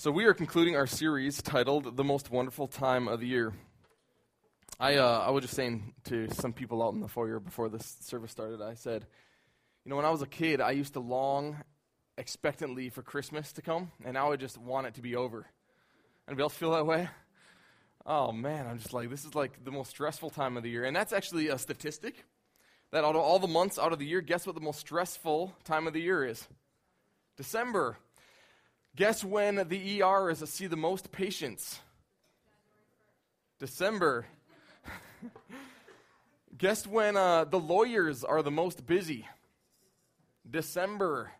So, we are concluding our series titled The Most Wonderful Time of the Year. I, uh, I was just saying to some people out in the foyer before this service started, I said, you know, when I was a kid, I used to long expectantly for Christmas to come, and now I just want it to be over. Anybody else feel that way? Oh man, I'm just like, this is like the most stressful time of the year. And that's actually a statistic that out of all the months out of the year, guess what the most stressful time of the year is? December. Guess when the ER is to see the most patients? December. Guess when uh, the lawyers are the most busy? December.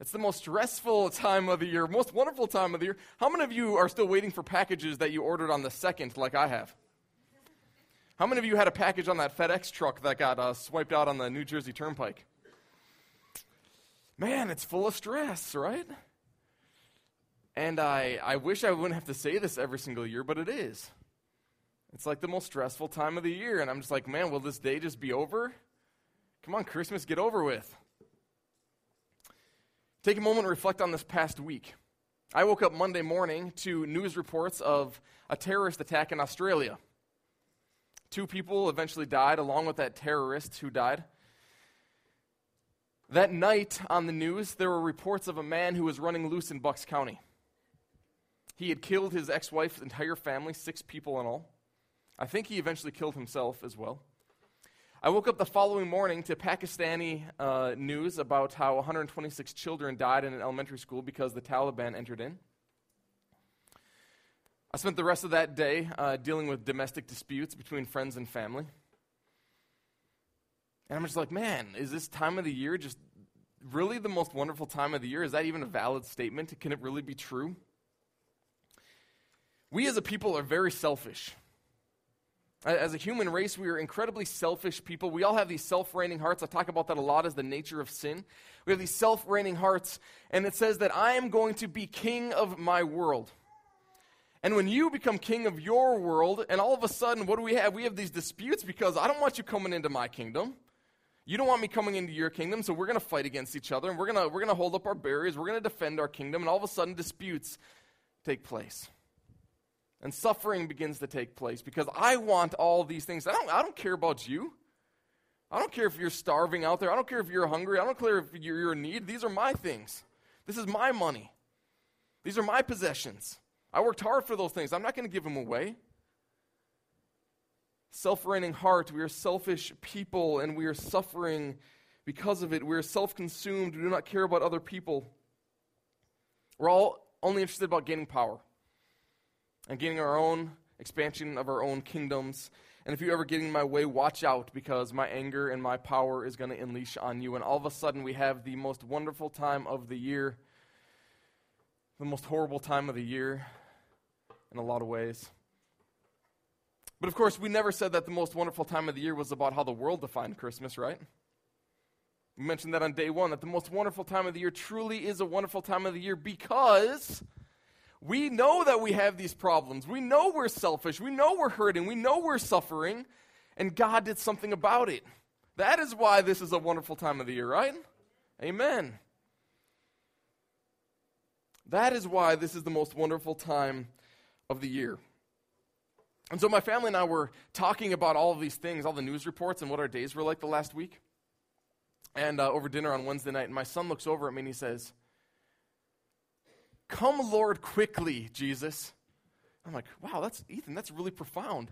It's the most stressful time of the year, most wonderful time of the year. How many of you are still waiting for packages that you ordered on the second, like I have? How many of you had a package on that FedEx truck that got uh, swiped out on the New Jersey Turnpike? Man, it's full of stress, right? And I, I wish I wouldn't have to say this every single year, but it is. It's like the most stressful time of the year. And I'm just like, man, will this day just be over? Come on, Christmas, get over with. Take a moment and reflect on this past week. I woke up Monday morning to news reports of a terrorist attack in Australia. Two people eventually died, along with that terrorist who died. That night on the news, there were reports of a man who was running loose in Bucks County. He had killed his ex wife's entire family, six people in all. I think he eventually killed himself as well. I woke up the following morning to Pakistani uh, news about how 126 children died in an elementary school because the Taliban entered in. I spent the rest of that day uh, dealing with domestic disputes between friends and family. And I'm just like, man, is this time of the year just really the most wonderful time of the year? Is that even a valid statement? Can it really be true? We as a people are very selfish. As a human race, we are incredibly selfish people. We all have these self reigning hearts. I talk about that a lot as the nature of sin. We have these self reigning hearts, and it says that I am going to be king of my world. And when you become king of your world, and all of a sudden, what do we have? We have these disputes because I don't want you coming into my kingdom. You don't want me coming into your kingdom, so we're going to fight against each other, and we're going we're to hold up our barriers, we're going to defend our kingdom, and all of a sudden, disputes take place and suffering begins to take place because I want all these things. I don't, I don't care about you. I don't care if you're starving out there. I don't care if you're hungry. I don't care if you're, you're in need. These are my things. This is my money. These are my possessions. I worked hard for those things. I'm not going to give them away. Self reigning heart. We are selfish people and we are suffering because of it. We are self consumed. We do not care about other people. We're all only interested about gaining power and gaining our own expansion of our own kingdoms. And if you ever get in my way, watch out because my anger and my power is going to unleash on you. And all of a sudden, we have the most wonderful time of the year, the most horrible time of the year in a lot of ways. But of course, we never said that the most wonderful time of the year was about how the world defined Christmas, right? We mentioned that on day one, that the most wonderful time of the year truly is a wonderful time of the year because we know that we have these problems. We know we're selfish. We know we're hurting. We know we're suffering. And God did something about it. That is why this is a wonderful time of the year, right? Amen. That is why this is the most wonderful time of the year. And so my family and I were talking about all of these things, all the news reports, and what our days were like the last week. And uh, over dinner on Wednesday night, and my son looks over at me and he says, Come, Lord, quickly, Jesus. I'm like, wow, that's Ethan, that's really profound.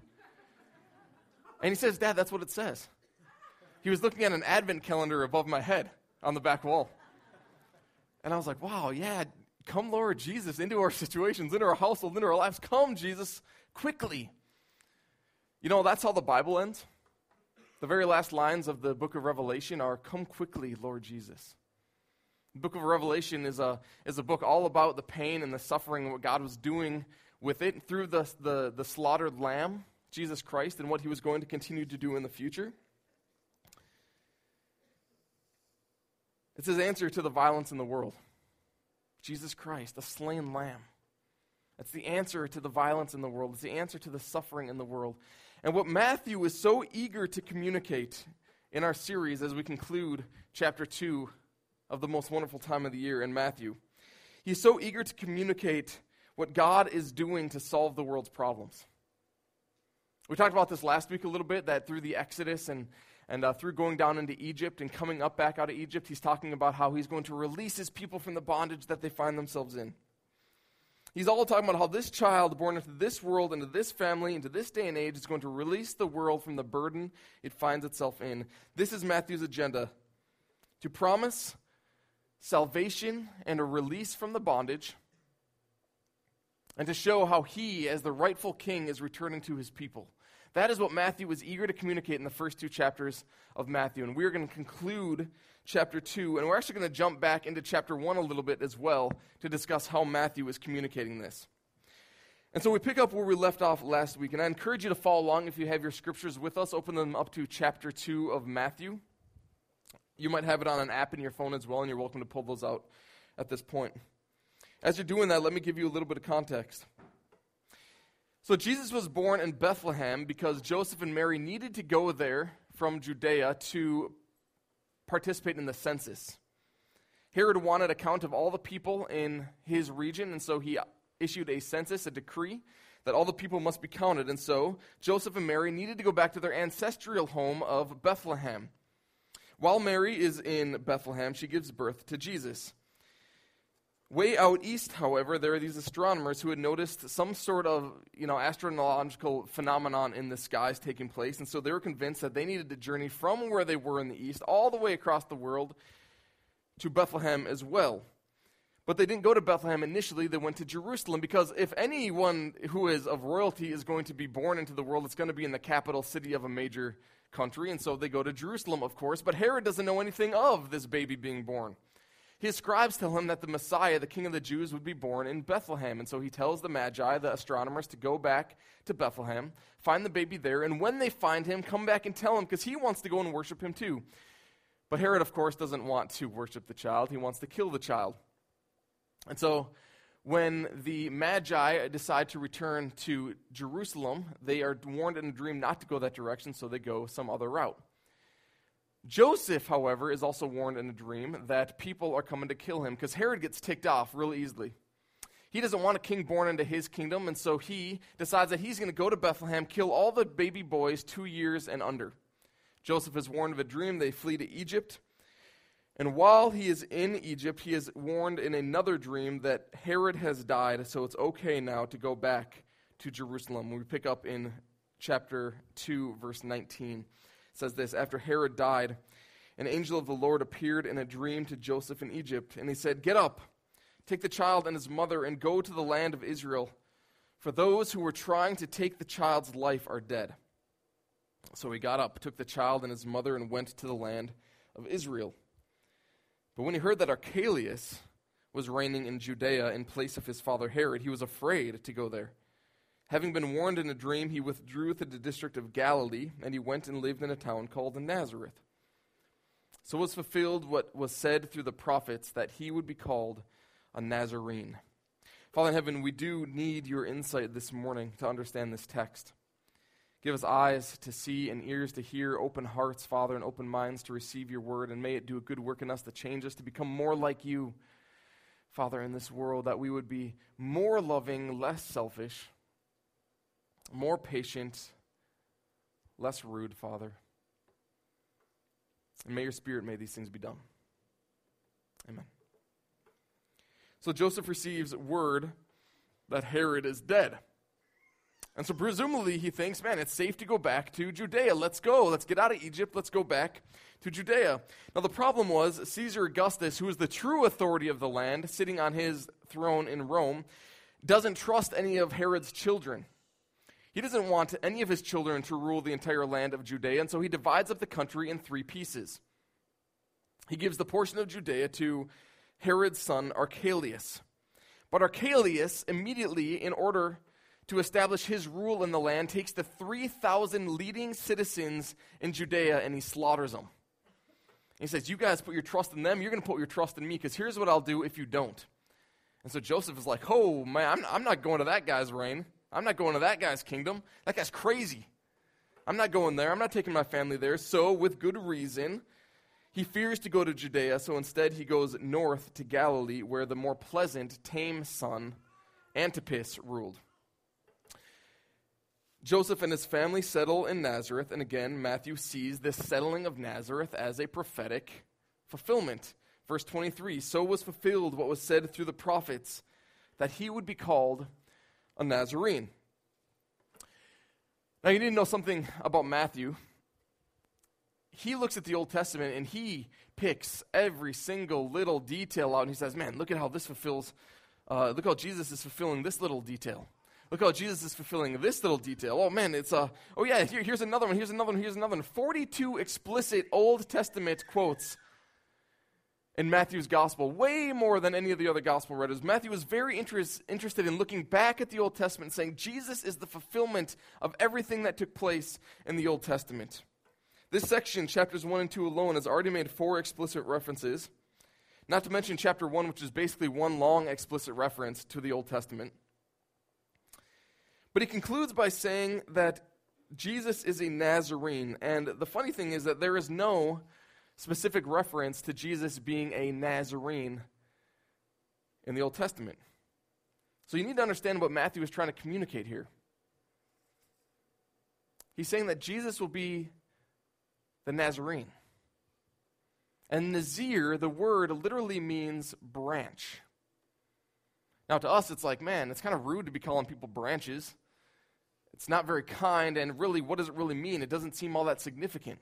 And he says, Dad, that's what it says. He was looking at an advent calendar above my head on the back wall. And I was like, wow, yeah, come, Lord Jesus, into our situations, into our household, into our lives. Come, Jesus, quickly. You know, that's how the Bible ends. The very last lines of the book of Revelation are, Come quickly, Lord Jesus. The book of Revelation is a, is a book all about the pain and the suffering and what God was doing with it through the, the, the slaughtered lamb, Jesus Christ, and what he was going to continue to do in the future. It's his answer to the violence in the world. Jesus Christ, the slain lamb. That's the answer to the violence in the world. It's the answer to the suffering in the world. And what Matthew is so eager to communicate in our series as we conclude chapter 2 of the most wonderful time of the year in Matthew. He's so eager to communicate what God is doing to solve the world's problems. We talked about this last week a little bit that through the Exodus and, and uh, through going down into Egypt and coming up back out of Egypt, he's talking about how he's going to release his people from the bondage that they find themselves in. He's all talking about how this child born into this world, into this family, into this day and age is going to release the world from the burden it finds itself in. This is Matthew's agenda to promise salvation and a release from the bondage, and to show how he, as the rightful king, is returning to his people. That is what Matthew was eager to communicate in the first two chapters of Matthew. And we're going to conclude chapter 2, and we're actually going to jump back into chapter 1 a little bit as well to discuss how Matthew is communicating this. And so we pick up where we left off last week, and I encourage you to follow along if you have your scriptures with us. Open them up to chapter 2 of Matthew. You might have it on an app in your phone as well, and you're welcome to pull those out at this point. As you're doing that, let me give you a little bit of context. So, Jesus was born in Bethlehem because Joseph and Mary needed to go there from Judea to participate in the census. Herod wanted a count of all the people in his region, and so he issued a census, a decree that all the people must be counted. And so Joseph and Mary needed to go back to their ancestral home of Bethlehem. While Mary is in Bethlehem, she gives birth to Jesus. Way out east, however, there are these astronomers who had noticed some sort of, you know, astronomical phenomenon in the skies taking place, and so they were convinced that they needed to journey from where they were in the east all the way across the world to Bethlehem as well. But they didn't go to Bethlehem initially, they went to Jerusalem because if anyone who is of royalty is going to be born into the world, it's going to be in the capital city of a major country, and so they go to Jerusalem, of course. But Herod doesn't know anything of this baby being born. His scribes tell him that the Messiah, the King of the Jews, would be born in Bethlehem. And so he tells the Magi, the astronomers, to go back to Bethlehem, find the baby there, and when they find him, come back and tell him, because he wants to go and worship him too. But Herod, of course, doesn't want to worship the child, he wants to kill the child. And so when the Magi decide to return to Jerusalem, they are warned in a dream not to go that direction, so they go some other route. Joseph, however, is also warned in a dream that people are coming to kill him because Herod gets ticked off really easily. He doesn't want a king born into his kingdom, and so he decides that he's going to go to Bethlehem, kill all the baby boys two years and under. Joseph is warned of a dream. They flee to Egypt. And while he is in Egypt, he is warned in another dream that Herod has died, so it's okay now to go back to Jerusalem. We pick up in chapter 2, verse 19 It says this After Herod died, an angel of the Lord appeared in a dream to Joseph in Egypt, and he said, Get up, take the child and his mother, and go to the land of Israel, for those who were trying to take the child's life are dead. So he got up, took the child and his mother, and went to the land of Israel. But when he heard that Archelaus was reigning in Judea in place of his father Herod, he was afraid to go there. Having been warned in a dream, he withdrew to the district of Galilee, and he went and lived in a town called Nazareth. So was fulfilled what was said through the prophets that he would be called a Nazarene. Father in heaven, we do need your insight this morning to understand this text. Give us eyes to see and ears to hear, open hearts, Father, and open minds to receive your word, and may it do a good work in us to change us to become more like you, Father, in this world, that we would be more loving, less selfish more patient, less rude, Father. And may your Spirit may these things be done. Amen. So Joseph receives word that Herod is dead. And so presumably he thinks, man, it's safe to go back to Judea. Let's go. Let's get out of Egypt. Let's go back to Judea. Now the problem was Caesar Augustus, who is the true authority of the land, sitting on his throne in Rome, doesn't trust any of Herod's children. He doesn't want any of his children to rule the entire land of Judea, and so he divides up the country in three pieces. He gives the portion of Judea to Herod's son Archelaus. But Archelaus, immediately, in order to establish his rule in the land, takes the 3,000 leading citizens in Judea and he slaughters them. he says, You guys put your trust in them, you're going to put your trust in me, because here's what I'll do if you don't. And so Joseph is like, Oh, man, I'm, I'm not going to that guy's reign. I'm not going to that guy's kingdom. That guy's crazy. I'm not going there. I'm not taking my family there. So, with good reason, he fears to go to Judea, so instead he goes north to Galilee, where the more pleasant, tame son Antipas ruled. Joseph and his family settle in Nazareth, and again, Matthew sees this settling of Nazareth as a prophetic fulfillment. Verse 23 So was fulfilled what was said through the prophets, that he would be called a Nazarene. Now, you need to know something about Matthew. He looks at the Old Testament and he picks every single little detail out and he says, Man, look at how this fulfills, uh, look how Jesus is fulfilling this little detail. Look how Jesus is fulfilling this little detail. Oh man, it's a, uh, oh yeah, here, here's another one, here's another one, here's another one. 42 explicit Old Testament quotes in Matthew's gospel, way more than any of the other gospel writers. Matthew was very interest, interested in looking back at the Old Testament, saying Jesus is the fulfillment of everything that took place in the Old Testament. This section, chapters 1 and 2 alone, has already made four explicit references, not to mention chapter 1, which is basically one long explicit reference to the Old Testament. But he concludes by saying that Jesus is a Nazarene. And the funny thing is that there is no specific reference to Jesus being a Nazarene in the Old Testament. So you need to understand what Matthew is trying to communicate here. He's saying that Jesus will be the Nazarene. And Nazir, the word literally means branch. Now, to us, it's like, man, it's kind of rude to be calling people branches. It's not very kind, and really, what does it really mean? It doesn't seem all that significant.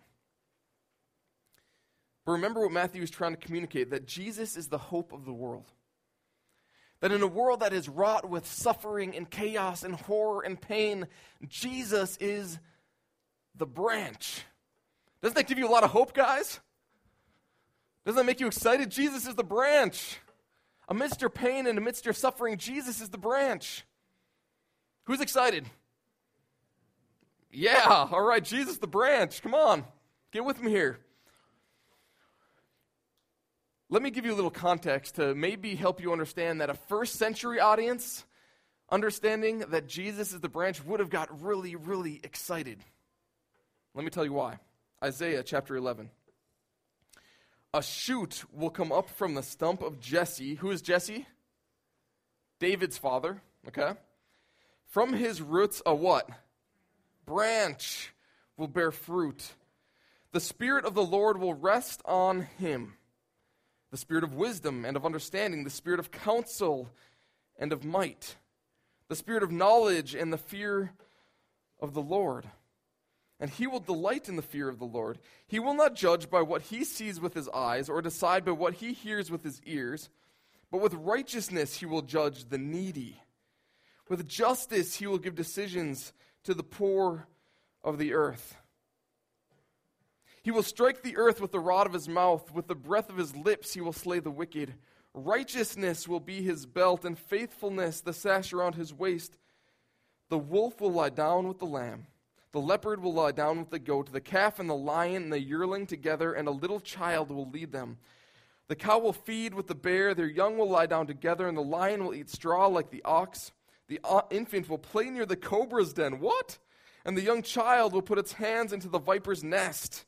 But remember what Matthew is trying to communicate that Jesus is the hope of the world. That in a world that is wrought with suffering and chaos and horror and pain, Jesus is the branch. Doesn't that give you a lot of hope, guys? Doesn't that make you excited? Jesus is the branch. Amidst your pain and amidst your suffering, Jesus is the branch. Who's excited? Yeah, all right, Jesus the branch. Come on, get with me here. Let me give you a little context to maybe help you understand that a first century audience understanding that Jesus is the branch would have got really, really excited. Let me tell you why. Isaiah chapter 11. A shoot will come up from the stump of Jesse. Who is Jesse? David's father, okay? From his roots, a what? Branch will bear fruit. The Spirit of the Lord will rest on him the spirit of wisdom and of understanding, the spirit of counsel and of might, the spirit of knowledge and the fear of the Lord. And he will delight in the fear of the Lord. He will not judge by what he sees with his eyes or decide by what he hears with his ears, but with righteousness he will judge the needy. With justice he will give decisions to the poor of the earth. He will strike the earth with the rod of his mouth, with the breath of his lips he will slay the wicked. Righteousness will be his belt, and faithfulness the sash around his waist. The wolf will lie down with the lamb. The leopard will lie down with the goat. The calf and the lion and the yearling together, and a little child will lead them. The cow will feed with the bear. Their young will lie down together, and the lion will eat straw like the ox. The uh, infant will play near the cobra's den. What? And the young child will put its hands into the viper's nest.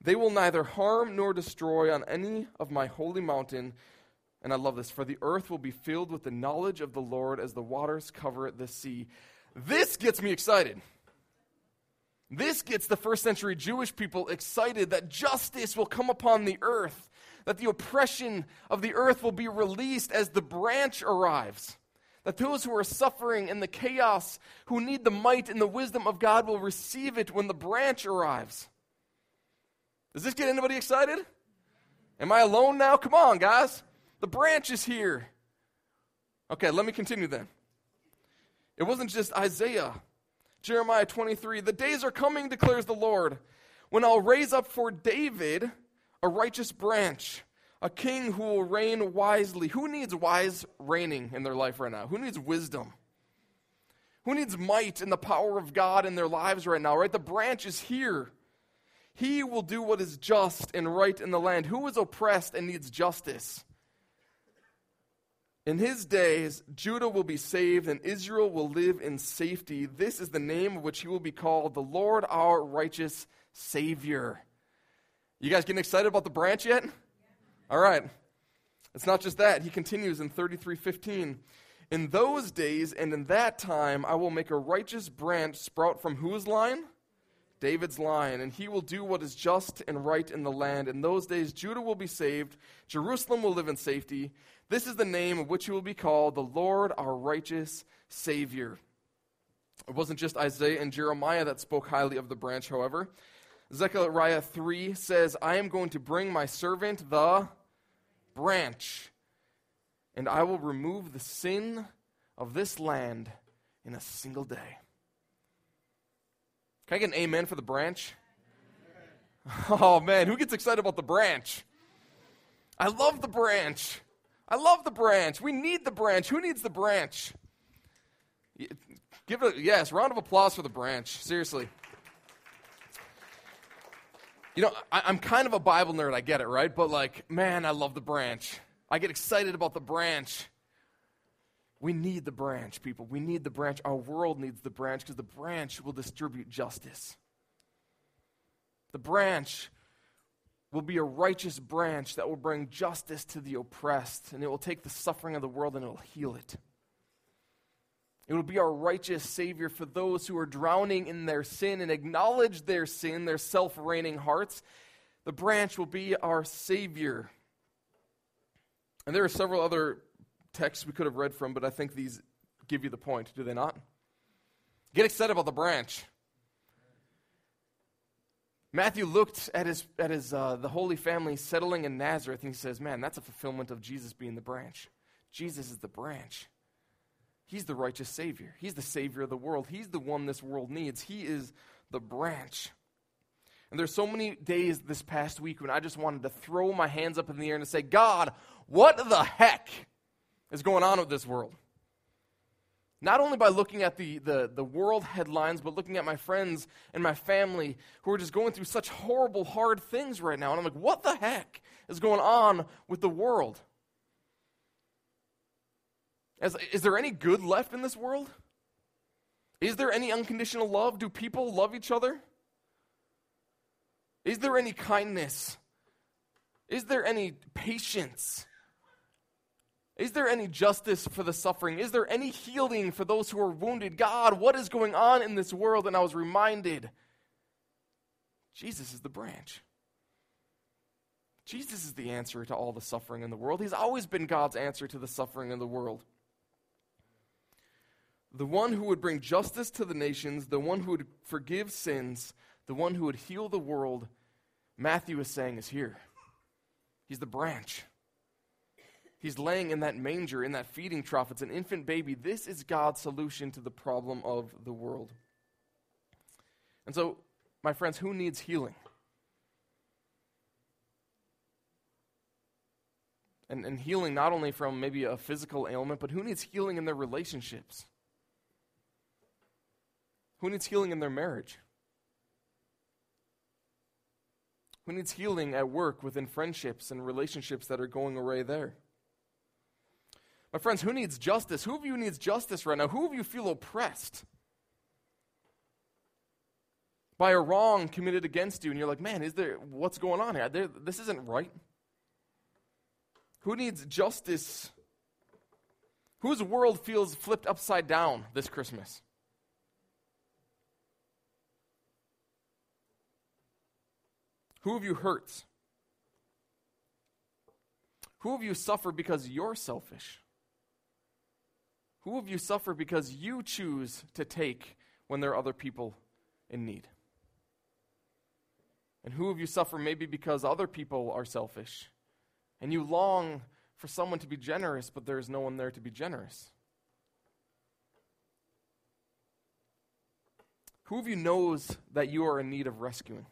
They will neither harm nor destroy on any of my holy mountain. And I love this for the earth will be filled with the knowledge of the Lord as the waters cover the sea. This gets me excited. This gets the first century Jewish people excited that justice will come upon the earth, that the oppression of the earth will be released as the branch arrives, that those who are suffering in the chaos, who need the might and the wisdom of God, will receive it when the branch arrives. Does this get anybody excited? Am I alone now? Come on, guys. The branch is here. Okay, let me continue then. It wasn't just Isaiah. Jeremiah 23 The days are coming, declares the Lord, when I'll raise up for David a righteous branch, a king who will reign wisely. Who needs wise reigning in their life right now? Who needs wisdom? Who needs might and the power of God in their lives right now, right? The branch is here. He will do what is just and right in the land. Who is oppressed and needs justice? In his days, Judah will be saved and Israel will live in safety. This is the name of which he will be called the Lord our righteous Savior. You guys getting excited about the branch yet? All right. It's not just that. He continues in 33:15. In those days and in that time, I will make a righteous branch sprout from whose line? David's line, and he will do what is just and right in the land. In those days, Judah will be saved, Jerusalem will live in safety. This is the name of which he will be called the Lord our righteous Savior. It wasn't just Isaiah and Jeremiah that spoke highly of the branch, however. Zechariah 3 says, I am going to bring my servant the branch, and I will remove the sin of this land in a single day. Can I get an amen for the branch? Oh man, who gets excited about the branch? I love the branch. I love the branch. We need the branch. Who needs the branch? Give it a yes, round of applause for the branch. Seriously. You know, I, am kind of a Bible nerd, I get it, right? But like, man, I love the branch. I get excited about the branch. We need the branch, people. We need the branch. Our world needs the branch because the branch will distribute justice. The branch will be a righteous branch that will bring justice to the oppressed, and it will take the suffering of the world and it will heal it. It will be our righteous Savior for those who are drowning in their sin and acknowledge their sin, their self reigning hearts. The branch will be our Savior. And there are several other texts we could have read from, but I think these give you the point, do they not? Get excited about the branch. Matthew looked at his, at his uh, the Holy Family settling in Nazareth, and he says, "Man, that's a fulfillment of Jesus being the branch. Jesus is the branch. He's the righteous Savior. He's the Savior of the world. He's the one this world needs. He is the branch." And there's so many days this past week when I just wanted to throw my hands up in the air and say, "God, what the heck?" is going on with this world. Not only by looking at the, the, the world headlines, but looking at my friends and my family who are just going through such horrible, hard things right now. And I'm like, what the heck is going on with the world? Is there any good left in this world? Is there any unconditional love? Do people love each other? Is there any kindness? Is there any patience? Is there any justice for the suffering? Is there any healing for those who are wounded? God, what is going on in this world? And I was reminded Jesus is the branch. Jesus is the answer to all the suffering in the world. He's always been God's answer to the suffering in the world. The one who would bring justice to the nations, the one who would forgive sins, the one who would heal the world, Matthew is saying is here. He's the branch. He's laying in that manger, in that feeding trough. It's an infant baby. This is God's solution to the problem of the world. And so, my friends, who needs healing? And, and healing not only from maybe a physical ailment, but who needs healing in their relationships? Who needs healing in their marriage? Who needs healing at work within friendships and relationships that are going awry there? My friends, who needs justice? Who of you needs justice right now? Who of you feel oppressed by a wrong committed against you? And you're like, man, is there, what's going on here? There, this isn't right. Who needs justice? Whose world feels flipped upside down this Christmas? Who of you hurts? Who of you suffer because you're selfish? Who of you suffer because you choose to take when there are other people in need? And who of you suffer maybe because other people are selfish and you long for someone to be generous, but there is no one there to be generous? Who of you knows that you are in need of rescuing?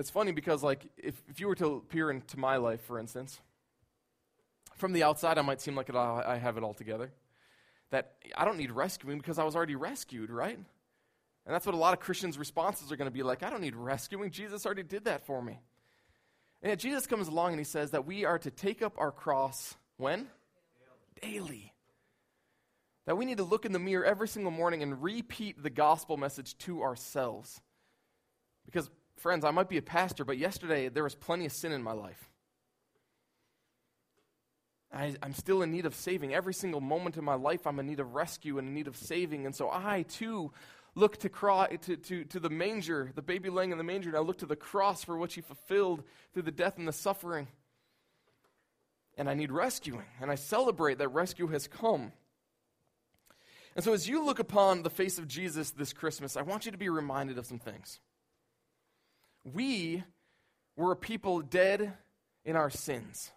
It's funny because, like, if, if you were to peer into my life, for instance, from the outside, I might seem like I have it all together. That I don't need rescuing because I was already rescued, right? And that's what a lot of Christians' responses are going to be like I don't need rescuing. Jesus already did that for me. And yet Jesus comes along and he says that we are to take up our cross when? Daily. That we need to look in the mirror every single morning and repeat the gospel message to ourselves. Because friends, I might be a pastor, but yesterday there was plenty of sin in my life. I, am still in need of saving. Every single moment in my life, I'm in need of rescue and in need of saving. And so I, too, look to, to, to, to the manger, the baby laying in the manger, and I look to the cross for what he fulfilled through the death and the suffering. And I need rescuing. And I celebrate that rescue has come. And so, as you look upon the face of Jesus this Christmas, I want you to be reminded of some things. We were a people dead in our sins.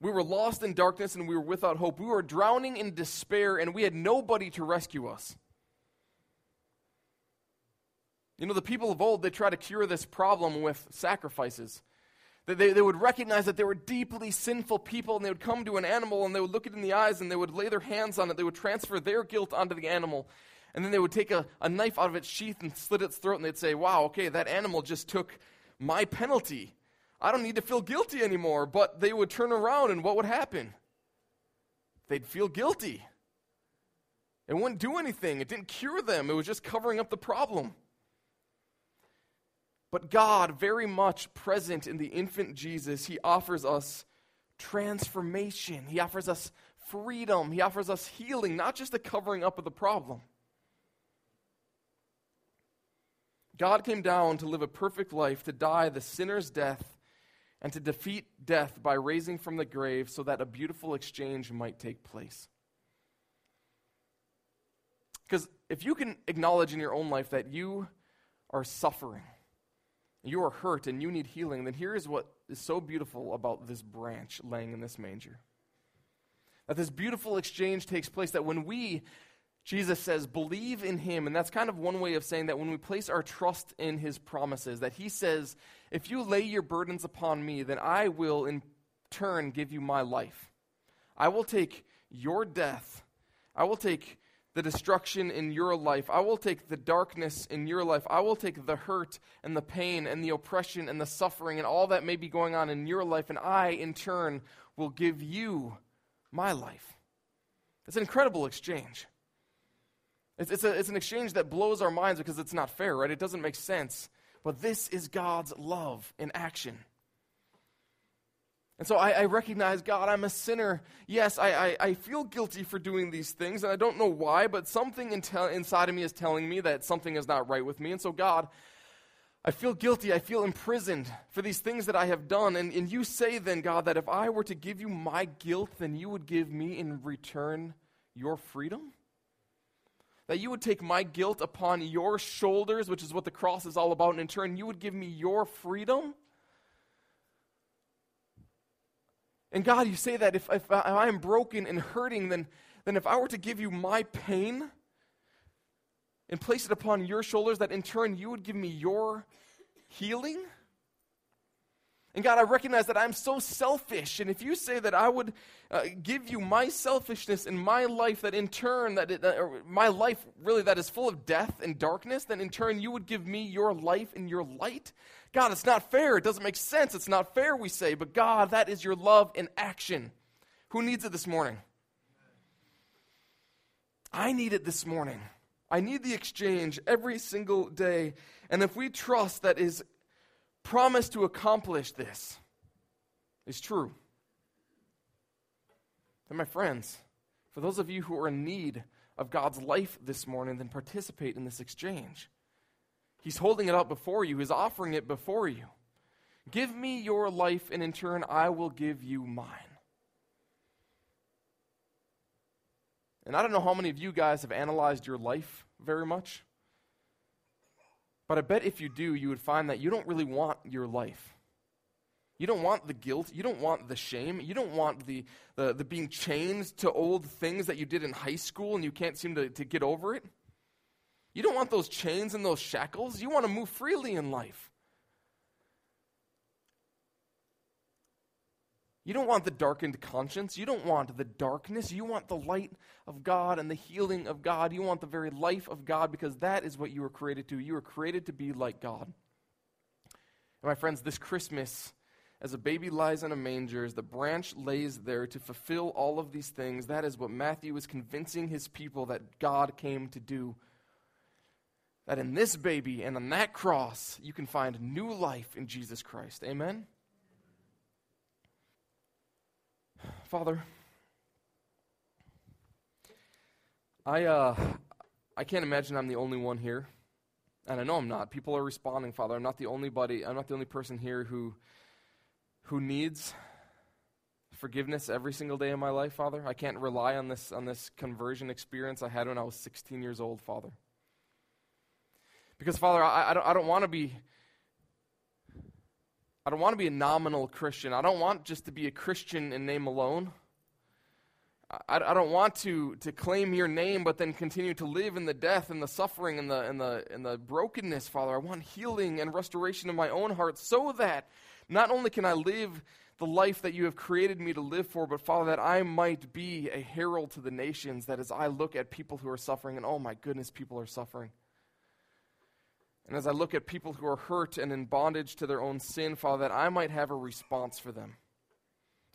We were lost in darkness and we were without hope. We were drowning in despair and we had nobody to rescue us. You know, the people of old, they try to cure this problem with sacrifices. They, they would recognize that they were deeply sinful people and they would come to an animal and they would look it in the eyes and they would lay their hands on it. They would transfer their guilt onto the animal. And then they would take a, a knife out of its sheath and slit its throat and they'd say, Wow, okay, that animal just took my penalty. I don't need to feel guilty anymore. But they would turn around, and what would happen? They'd feel guilty. It wouldn't do anything, it didn't cure them, it was just covering up the problem. But God, very much present in the infant Jesus, He offers us transformation. He offers us freedom. He offers us healing, not just the covering up of the problem. God came down to live a perfect life, to die the sinner's death, and to defeat death by raising from the grave so that a beautiful exchange might take place. Because if you can acknowledge in your own life that you are suffering, you are hurt, and you need healing, then here is what is so beautiful about this branch laying in this manger. That this beautiful exchange takes place, that when we Jesus says, believe in him. And that's kind of one way of saying that when we place our trust in his promises, that he says, if you lay your burdens upon me, then I will in turn give you my life. I will take your death. I will take the destruction in your life. I will take the darkness in your life. I will take the hurt and the pain and the oppression and the suffering and all that may be going on in your life. And I, in turn, will give you my life. It's an incredible exchange. It's, it's, a, it's an exchange that blows our minds because it's not fair, right? It doesn't make sense. But this is God's love in action. And so I, I, recognize, God, I'm a sinner. Yes, I, I, I, feel guilty for doing these things, and I don't know why, but something in te- inside of me is telling me that something is not right with me. And so, God, I feel guilty. I feel imprisoned for these things that I have done. And, and you say then, God, that if I were to give you my guilt, then you would give me in return your freedom? That you would take my guilt upon your shoulders, which is what the cross is all about, and in turn, you would give me your freedom. And God, you say that if, if I am broken and hurting, then, then if I were to give you my pain and place it upon your shoulders, that in turn you would give me your healing? And God, I recognize that I'm so selfish. And if you say that I would uh, give you my selfishness in my life, that in turn, that it, uh, my life really that is full of death and darkness, then in turn you would give me your life and your light. God, it's not fair. It doesn't make sense. It's not fair, we say. But God, that is your love in action. Who needs it this morning? I need it this morning. I need the exchange every single day. And if we trust that is promise to accomplish this is true. And my friends, for those of you who are in need of God's life this morning, then participate in this exchange. He's holding it out before you, He's offering it before you. Give me your life, and in turn, I will give you mine. And I don't know how many of you guys have analyzed your life very much. But I bet if you do, you would find that you don't really want your life. You don't want the guilt. You don't want the shame. You don't want the, the, the being chained to old things that you did in high school and you can't seem to, to get over it. You don't want those chains and those shackles. You want to move freely in life. You don't want the darkened conscience. You don't want the darkness. You want the light of God and the healing of God. You want the very life of God because that is what you were created to. You were created to be like God. And my friends, this Christmas, as a baby lies in a manger, as the branch lays there to fulfill all of these things, that is what Matthew is convincing his people that God came to do. that in this baby and on that cross, you can find new life in Jesus Christ. Amen? Father, I, uh, I can't imagine I'm the only one here. And I know I'm not. People are responding, Father. I'm not the only buddy, I'm not the only person here who, who needs forgiveness every single day of my life, Father. I can't rely on this, on this conversion experience I had when I was 16 years old, Father. Because, Father, I, I don't, I don't want to be. I don't want to be a nominal Christian. I don't want just to be a Christian in name alone. I, I don't want to, to claim your name, but then continue to live in the death and the suffering and the, and, the, and the brokenness, Father. I want healing and restoration of my own heart so that not only can I live the life that you have created me to live for, but Father, that I might be a herald to the nations, that as I look at people who are suffering, and oh my goodness, people are suffering. And as I look at people who are hurt and in bondage to their own sin, Father, that I might have a response for them.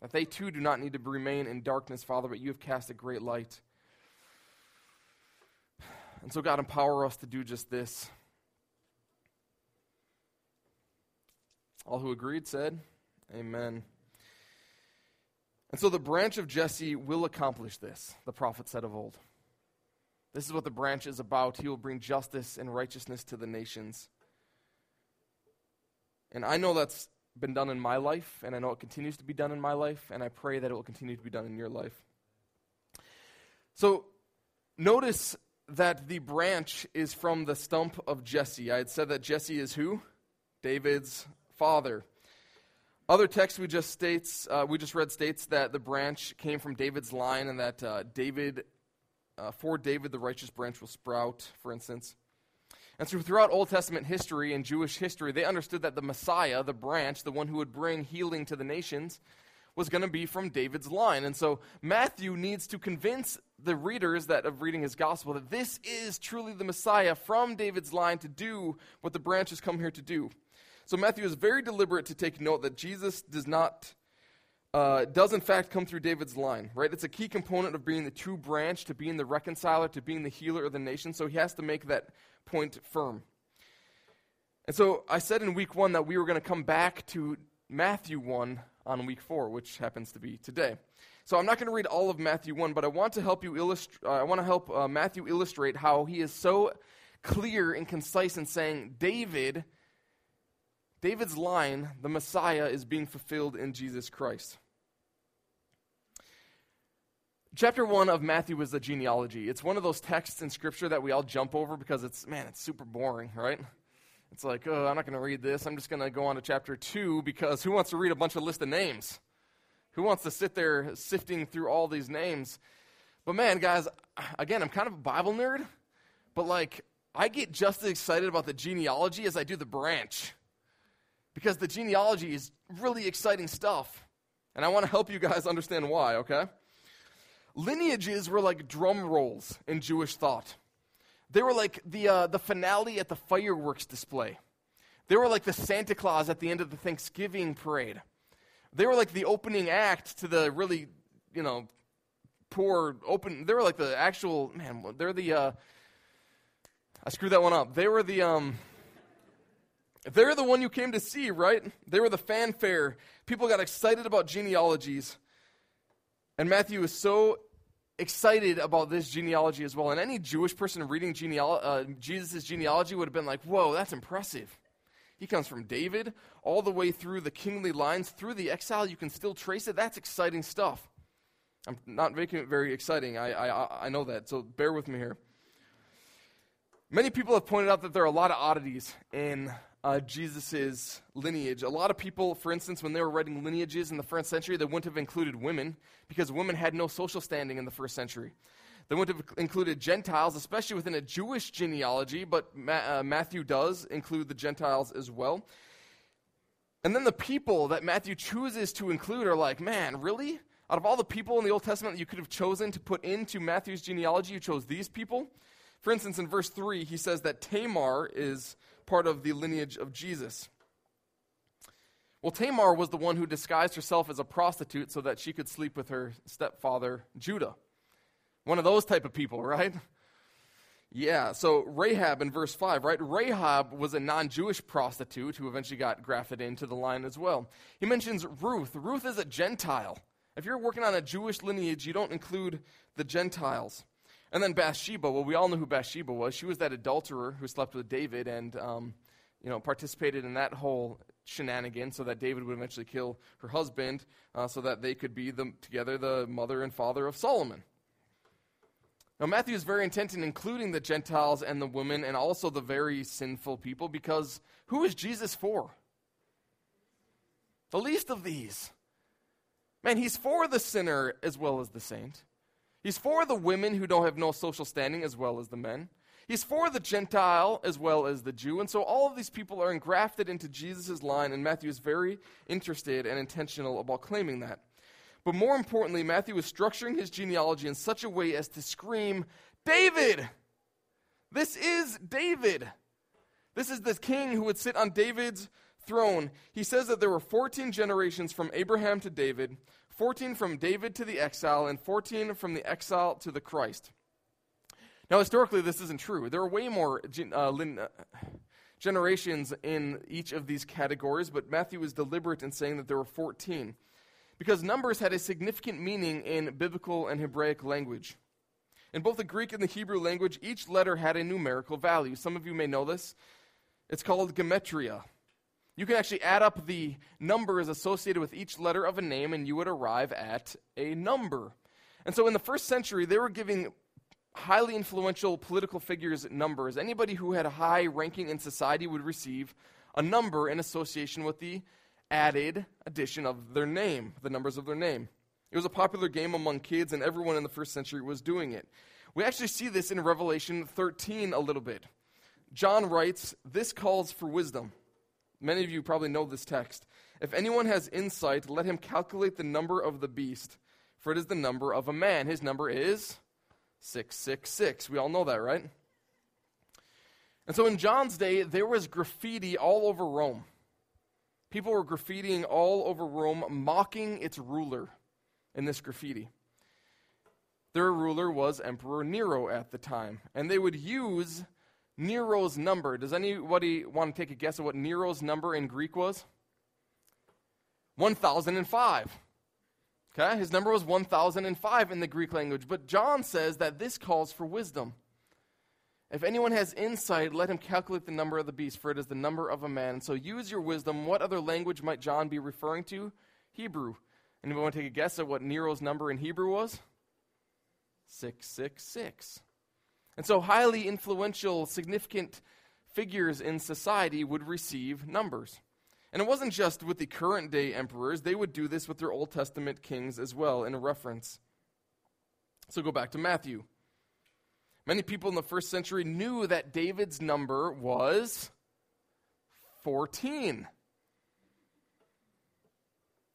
That they too do not need to remain in darkness, Father, but you have cast a great light. And so, God, empower us to do just this. All who agreed said, Amen. And so the branch of Jesse will accomplish this, the prophet said of old. This is what the branch is about. He will bring justice and righteousness to the nations. And I know that's been done in my life, and I know it continues to be done in my life, and I pray that it will continue to be done in your life. So notice that the branch is from the stump of Jesse. I had said that Jesse is who? David's father. Other text we just states uh, we just read states that the branch came from David's line, and that uh, David, uh, for David, the righteous branch will sprout. For instance, and so throughout Old Testament history and Jewish history, they understood that the Messiah, the branch, the one who would bring healing to the nations, was going to be from David's line. And so Matthew needs to convince the readers that of reading his gospel that this is truly the Messiah from David's line to do what the branch has come here to do. So Matthew is very deliberate to take note that Jesus does not, uh, does in fact come through David's line, right? It's a key component of being the true branch, to being the reconciler, to being the healer of the nation. So he has to make that point firm. And so I said in week one that we were going to come back to Matthew 1 on week four, which happens to be today. So I'm not going to read all of Matthew 1, but I want to help you illustrate, uh, I want to help uh, Matthew illustrate how he is so clear and concise in saying David David's line, the Messiah, is being fulfilled in Jesus Christ. Chapter 1 of Matthew is the genealogy. It's one of those texts in Scripture that we all jump over because it's, man, it's super boring, right? It's like, oh, I'm not going to read this. I'm just going to go on to chapter 2 because who wants to read a bunch of list of names? Who wants to sit there sifting through all these names? But man, guys, again, I'm kind of a Bible nerd, but like, I get just as excited about the genealogy as I do the branch because the genealogy is really exciting stuff. And I want to help you guys understand why, okay? Lineages were like drum rolls in Jewish thought. They were like the, uh, the finale at the fireworks display. They were like the Santa Claus at the end of the Thanksgiving parade. They were like the opening act to the really, you know, poor open. They were like the actual, man, they're the, uh, I screwed that one up. They were the, um, they're the one you came to see, right? They were the fanfare. People got excited about genealogies. And Matthew is so excited about this genealogy as well. And any Jewish person reading genealo- uh, Jesus' genealogy would have been like, whoa, that's impressive. He comes from David all the way through the kingly lines, through the exile. You can still trace it. That's exciting stuff. I'm not making it very exciting. I, I, I know that. So bear with me here. Many people have pointed out that there are a lot of oddities in uh, Jesus' lineage. A lot of people, for instance, when they were writing lineages in the first century, they wouldn't have included women because women had no social standing in the first century. They wouldn't have included Gentiles, especially within a Jewish genealogy, but Ma- uh, Matthew does include the Gentiles as well. And then the people that Matthew chooses to include are like, man, really? Out of all the people in the Old Testament that you could have chosen to put into Matthew's genealogy, you chose these people? For instance, in verse 3, he says that Tamar is part of the lineage of Jesus. Well, Tamar was the one who disguised herself as a prostitute so that she could sleep with her stepfather, Judah. One of those type of people, right? Yeah, so Rahab in verse 5, right? Rahab was a non Jewish prostitute who eventually got grafted into the line as well. He mentions Ruth. Ruth is a Gentile. If you're working on a Jewish lineage, you don't include the Gentiles. And then Bathsheba. Well, we all know who Bathsheba was. She was that adulterer who slept with David and, um, you know, participated in that whole shenanigan so that David would eventually kill her husband uh, so that they could be the, together the mother and father of Solomon. Now, Matthew is very intent in including the Gentiles and the women and also the very sinful people because who is Jesus for? The least of these. Man, he's for the sinner as well as the saint. He's for the women who don't have no social standing as well as the men. He's for the Gentile as well as the Jew. And so all of these people are engrafted into Jesus' line, and Matthew is very interested and intentional about claiming that. But more importantly, Matthew is structuring his genealogy in such a way as to scream, David! This is David. This is the king who would sit on David's throne. He says that there were 14 generations from Abraham to David, 14 from David to the exile, and 14 from the exile to the Christ. Now, historically, this isn't true. There are way more uh, uh, generations in each of these categories, but Matthew is deliberate in saying that there were 14 because numbers had a significant meaning in biblical and Hebraic language. In both the Greek and the Hebrew language, each letter had a numerical value. Some of you may know this. It's called gematria. You can actually add up the numbers associated with each letter of a name, and you would arrive at a number. And so in the first century, they were giving highly influential political figures numbers. Anybody who had a high ranking in society would receive a number in association with the added addition of their name, the numbers of their name. It was a popular game among kids, and everyone in the first century was doing it. We actually see this in Revelation 13 a little bit. John writes, This calls for wisdom. Many of you probably know this text. If anyone has insight, let him calculate the number of the beast, for it is the number of a man. His number is 666. We all know that, right? And so in John's day, there was graffiti all over Rome. People were graffitiing all over Rome, mocking its ruler in this graffiti. Their ruler was Emperor Nero at the time, and they would use Nero's number. Does anybody want to take a guess at what Nero's number in Greek was? 1005. Okay, his number was 1005 in the Greek language, but John says that this calls for wisdom. If anyone has insight, let him calculate the number of the beast, for it is the number of a man. So use your wisdom. What other language might John be referring to? Hebrew. Anyone want to take a guess at what Nero's number in Hebrew was? 666. And so highly influential, significant figures in society would receive numbers. And it wasn't just with the current day emperors, they would do this with their Old Testament kings as well, in a reference. So go back to Matthew. Many people in the first century knew that David's number was 14.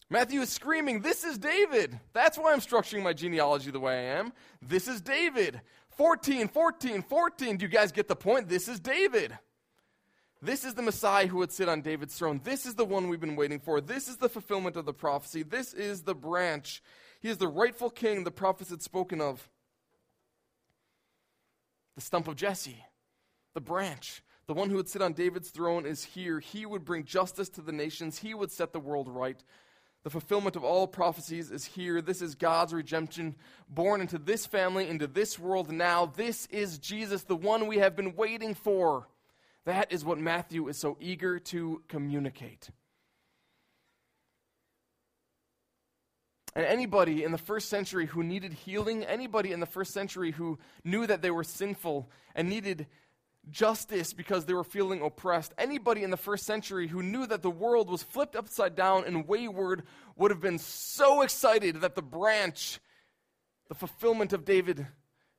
Matthew is screaming, This is David. That's why I'm structuring my genealogy the way I am. This is David. 14, 14, 14. Do you guys get the point? This is David. This is the Messiah who would sit on David's throne. This is the one we've been waiting for. This is the fulfillment of the prophecy. This is the branch. He is the rightful king the prophets had spoken of the stump of Jesse, the branch. The one who would sit on David's throne is here. He would bring justice to the nations, he would set the world right. The fulfillment of all prophecies is here. This is God's redemption born into this family, into this world now. This is Jesus, the one we have been waiting for. That is what Matthew is so eager to communicate. And anybody in the first century who needed healing, anybody in the first century who knew that they were sinful and needed justice because they were feeling oppressed, anybody in the first century who knew that the world was flipped upside down and wayward would have been so excited that the branch, the fulfillment of David,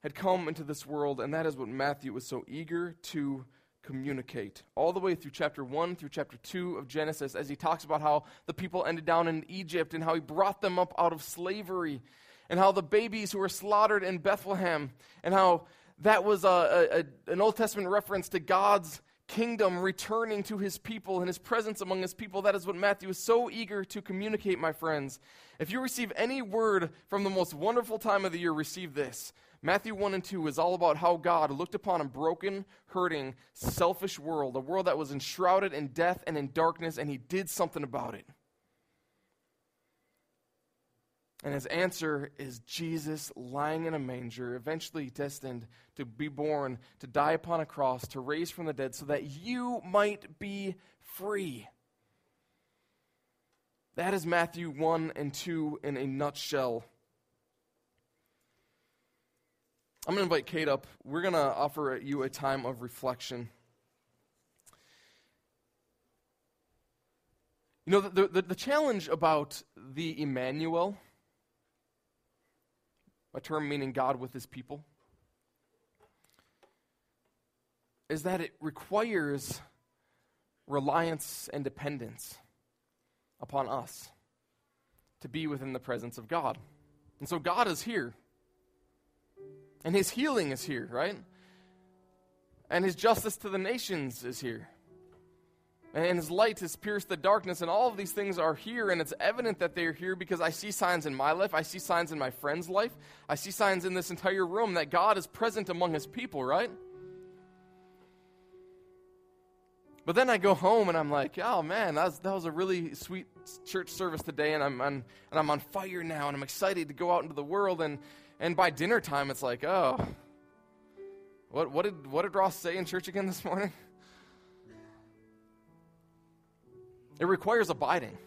had come into this world. And that is what Matthew was so eager to communicate all the way through chapter 1 through chapter 2 of Genesis as he talks about how the people ended down in Egypt and how he brought them up out of slavery and how the babies who were slaughtered in Bethlehem and how that was a, a, an Old Testament reference to God's kingdom returning to his people and his presence among his people. That is what Matthew is so eager to communicate, my friends. If you receive any word from the most wonderful time of the year, receive this. Matthew 1 and 2 is all about how God looked upon a broken, hurting, selfish world, a world that was enshrouded in death and in darkness, and he did something about it. And his answer is Jesus lying in a manger, eventually destined to be born, to die upon a cross, to raise from the dead, so that you might be free. That is Matthew 1 and 2 in a nutshell. I'm going to invite Kate up. We're going to offer you a time of reflection. You know, the, the, the challenge about the Emmanuel a term meaning God with his people, is that it requires reliance and dependence upon us to be within the presence of God. And so God is here. And his healing is here, right? And his justice to the nations is here and his light has pierced the darkness and all of these things are here and it's evident that they're here because i see signs in my life i see signs in my friend's life i see signs in this entire room that god is present among his people right? But then i go home and i'm like oh man that was, that was a really sweet church service today and i'm, on, and I'm on fire now and i'm excited to go out into the world and, and by dinner time it's like oh what, what, did, what did ross say in church again this morning It requires abiding,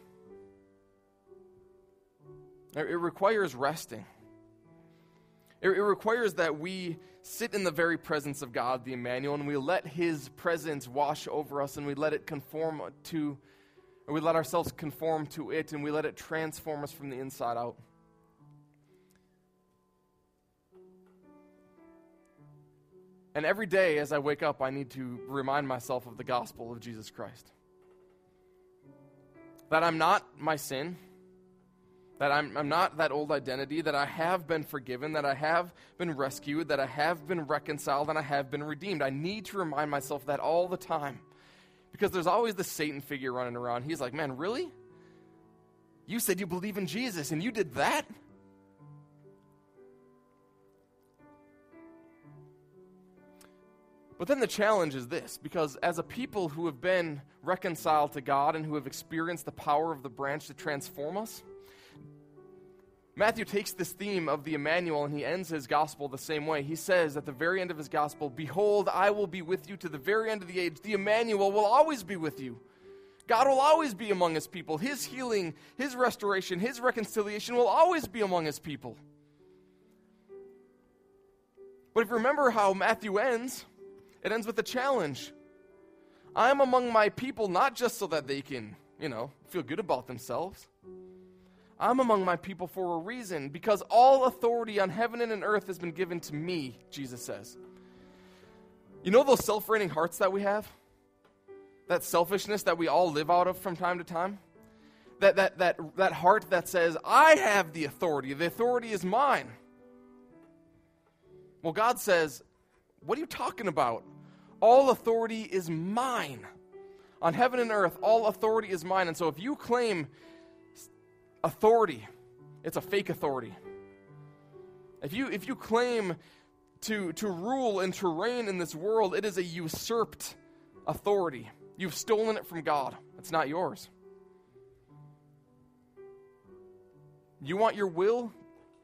it requires resting. It, requires that we sit in the very presence of God, the Emmanuel, and we let His presence wash over us and we let it conform to, or we let ourselves conform to it and we let it transform us from the inside out. And every day as I wake up, I need to remind myself of the gospel of Jesus Christ that I'm not my sin, that I'm, I'm not that old identity, that I have been forgiven, that I have been rescued, that I have been reconciled, and I have been redeemed. I need to remind myself that all the time. Because there's always the Satan figure running around. He's like, man, really? You said you believe in Jesus and you did that? But then the challenge is this because as a people who have been reconciled to God and who have experienced the power of the branch to transform us, Matthew takes this theme of the Emmanuel and he ends his gospel the same way. He says at the very end of his gospel, Behold, I will be with you to the very end of the age. The Emmanuel will always be with you. God will always be among his people. His healing, his restoration, his reconciliation will always be among his people. But if you remember how Matthew ends, it ends with a challenge. I am among my people not just so that they can, you know, feel good about themselves. I'm among my people for a reason, because all authority on heaven and on earth has been given to me, Jesus says. You know those self reigning hearts that we have? That selfishness that we all live out of from time to time? That, that, that, that heart that says, I have the authority, the authority is mine. Well, God says, What are you talking about? All authority is mine. On heaven and earth, all authority is mine. And so if you claim authority, it's a fake authority. If you, if you claim to, to rule and to reign in this world, it is a usurped authority. You've stolen it from God, it's not yours. You want your will?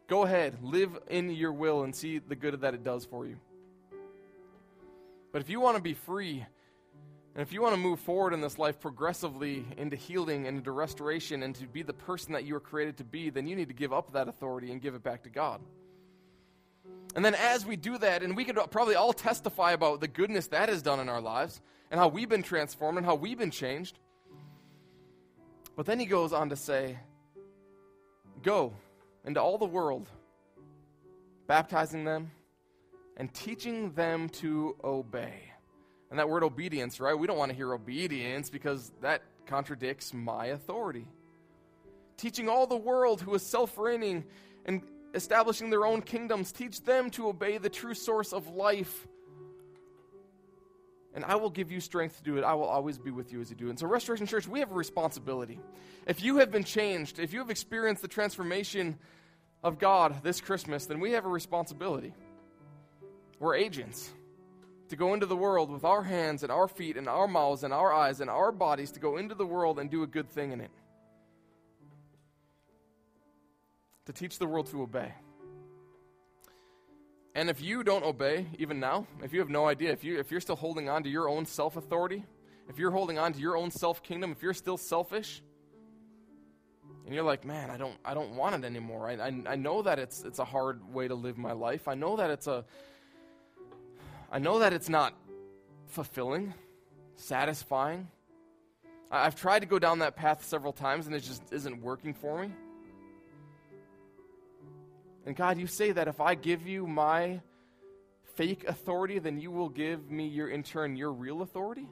Go ahead, live in your will and see the good that it does for you. But if you want to be free, and if you want to move forward in this life progressively into healing and into restoration and to be the person that you were created to be, then you need to give up that authority and give it back to God. And then as we do that, and we could probably all testify about the goodness that has done in our lives and how we've been transformed and how we've been changed. But then he goes on to say, Go into all the world, baptizing them and teaching them to obey. And that word obedience, right? We don't want to hear obedience because that contradicts my authority. Teaching all the world who is self reigning and establishing their own kingdoms, teach them to obey the true source of life. And I will give you strength to do it. I will always be with you as you do it. And so, Restoration Church, we have a responsibility. If you have been changed, if you have experienced the transformation of God this Christmas, then we have a responsibility. We're agents to go into the world with our hands and our feet and our mouths and our eyes and our bodies to go into the world and do a good thing in it. To teach the world to obey. And if you don't obey, even now, if you have no idea, if, you, if you're still holding on to your own self authority, if you're holding on to your own self kingdom, if you're still selfish, and you're like, man, I don't, I don't want it anymore. I, I, I know that it's, it's a hard way to live my life. I know that it's a, I know that it's not fulfilling, satisfying. I've tried to go down that path several times and it just isn't working for me. And God, you say that if I give you my fake authority, then you will give me your in turn your real authority?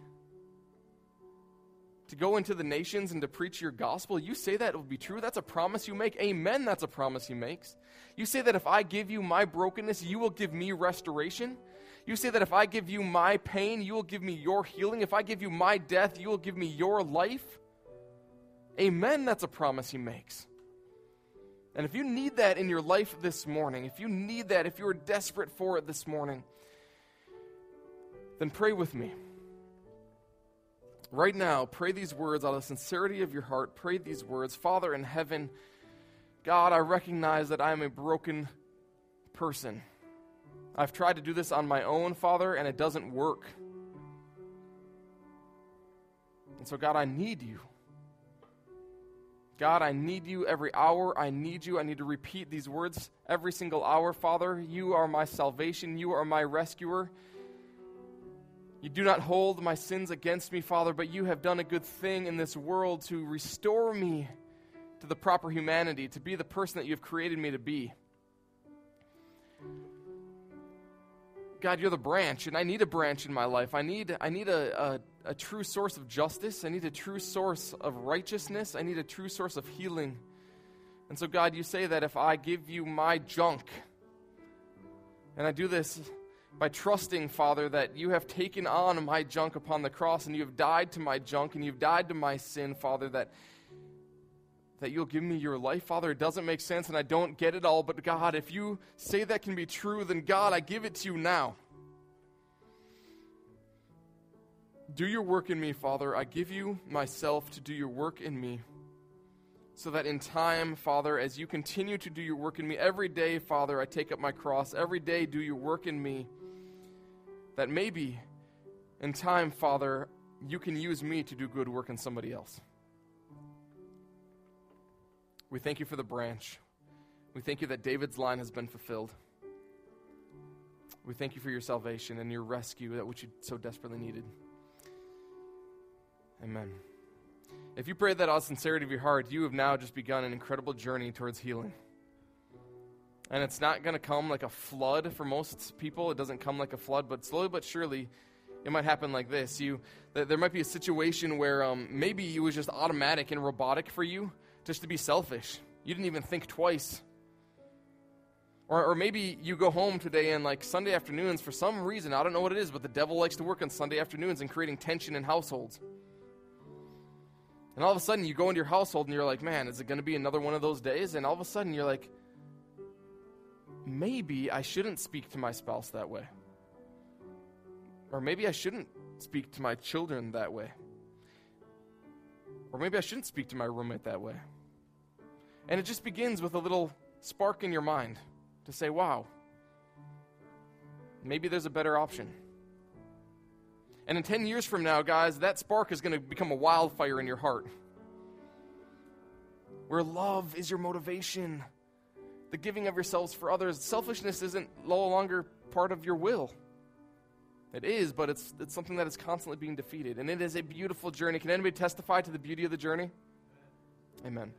To go into the nations and to preach your gospel, you say that it will be true. That's a promise you make. Amen. That's a promise he makes. You say that if I give you my brokenness, you will give me restoration. You say that if I give you my pain, you will give me your healing. If I give you my death, you will give me your life. Amen. That's a promise he makes. And if you need that in your life this morning, if you need that, if you're desperate for it this morning, then pray with me. Right now, pray these words out of the sincerity of your heart. Pray these words Father in heaven, God, I recognize that I am a broken person. I've tried to do this on my own, Father, and it doesn't work. And so, God, I need you. God, I need you every hour. I need you. I need to repeat these words every single hour. Father, you are my salvation. You are my rescuer. You do not hold my sins against me, Father, but you have done a good thing in this world to restore me to the proper humanity, to be the person that you have created me to be. God, you're the branch, and I need a branch in my life. I need, I need a, a a true source of justice. I need a true source of righteousness. I need a true source of healing. And so, God, you say that if I give you my junk, and I do this by trusting, Father, that you have taken on my junk upon the cross and you have died to my junk and you've died to my sin, Father, that, that you'll give me your life, Father. It doesn't make sense and I don't get it all, but God, if you say that can be true, then God, I give it to you now. Do your work in me, Father. I give you myself to do your work in me. So that in time, Father, as you continue to do your work in me, every day, Father, I take up my cross. Every day, do your work in me. That maybe in time, Father, you can use me to do good work in somebody else. We thank you for the branch. We thank you that David's line has been fulfilled. We thank you for your salvation and your rescue, that which you so desperately needed. Amen. If you prayed that out of sincerity of your heart, you have now just begun an incredible journey towards healing. And it's not going to come like a flood for most people. It doesn't come like a flood, but slowly but surely, it might happen like this. You, there might be a situation where um, maybe it was just automatic and robotic for you just to be selfish. You didn't even think twice. Or, or maybe you go home today and like Sunday afternoons, for some reason, I don't know what it is, but the devil likes to work on Sunday afternoons and creating tension in households. And all of a sudden, you go into your household and you're like, man, is it going to be another one of those days? And all of a sudden, you're like, maybe I shouldn't speak to my spouse that way. Or maybe I shouldn't speak to my children that way. Or maybe I shouldn't speak to my roommate that way. And it just begins with a little spark in your mind to say, wow, maybe there's a better option. And in 10 years from now, guys, that spark is going to become a wildfire in your heart. Where love is your motivation, the giving of yourselves for others. Selfishness isn't no longer part of your will. It is, but it's, it's something that is constantly being defeated. And it is a beautiful journey. Can anybody testify to the beauty of the journey? Amen.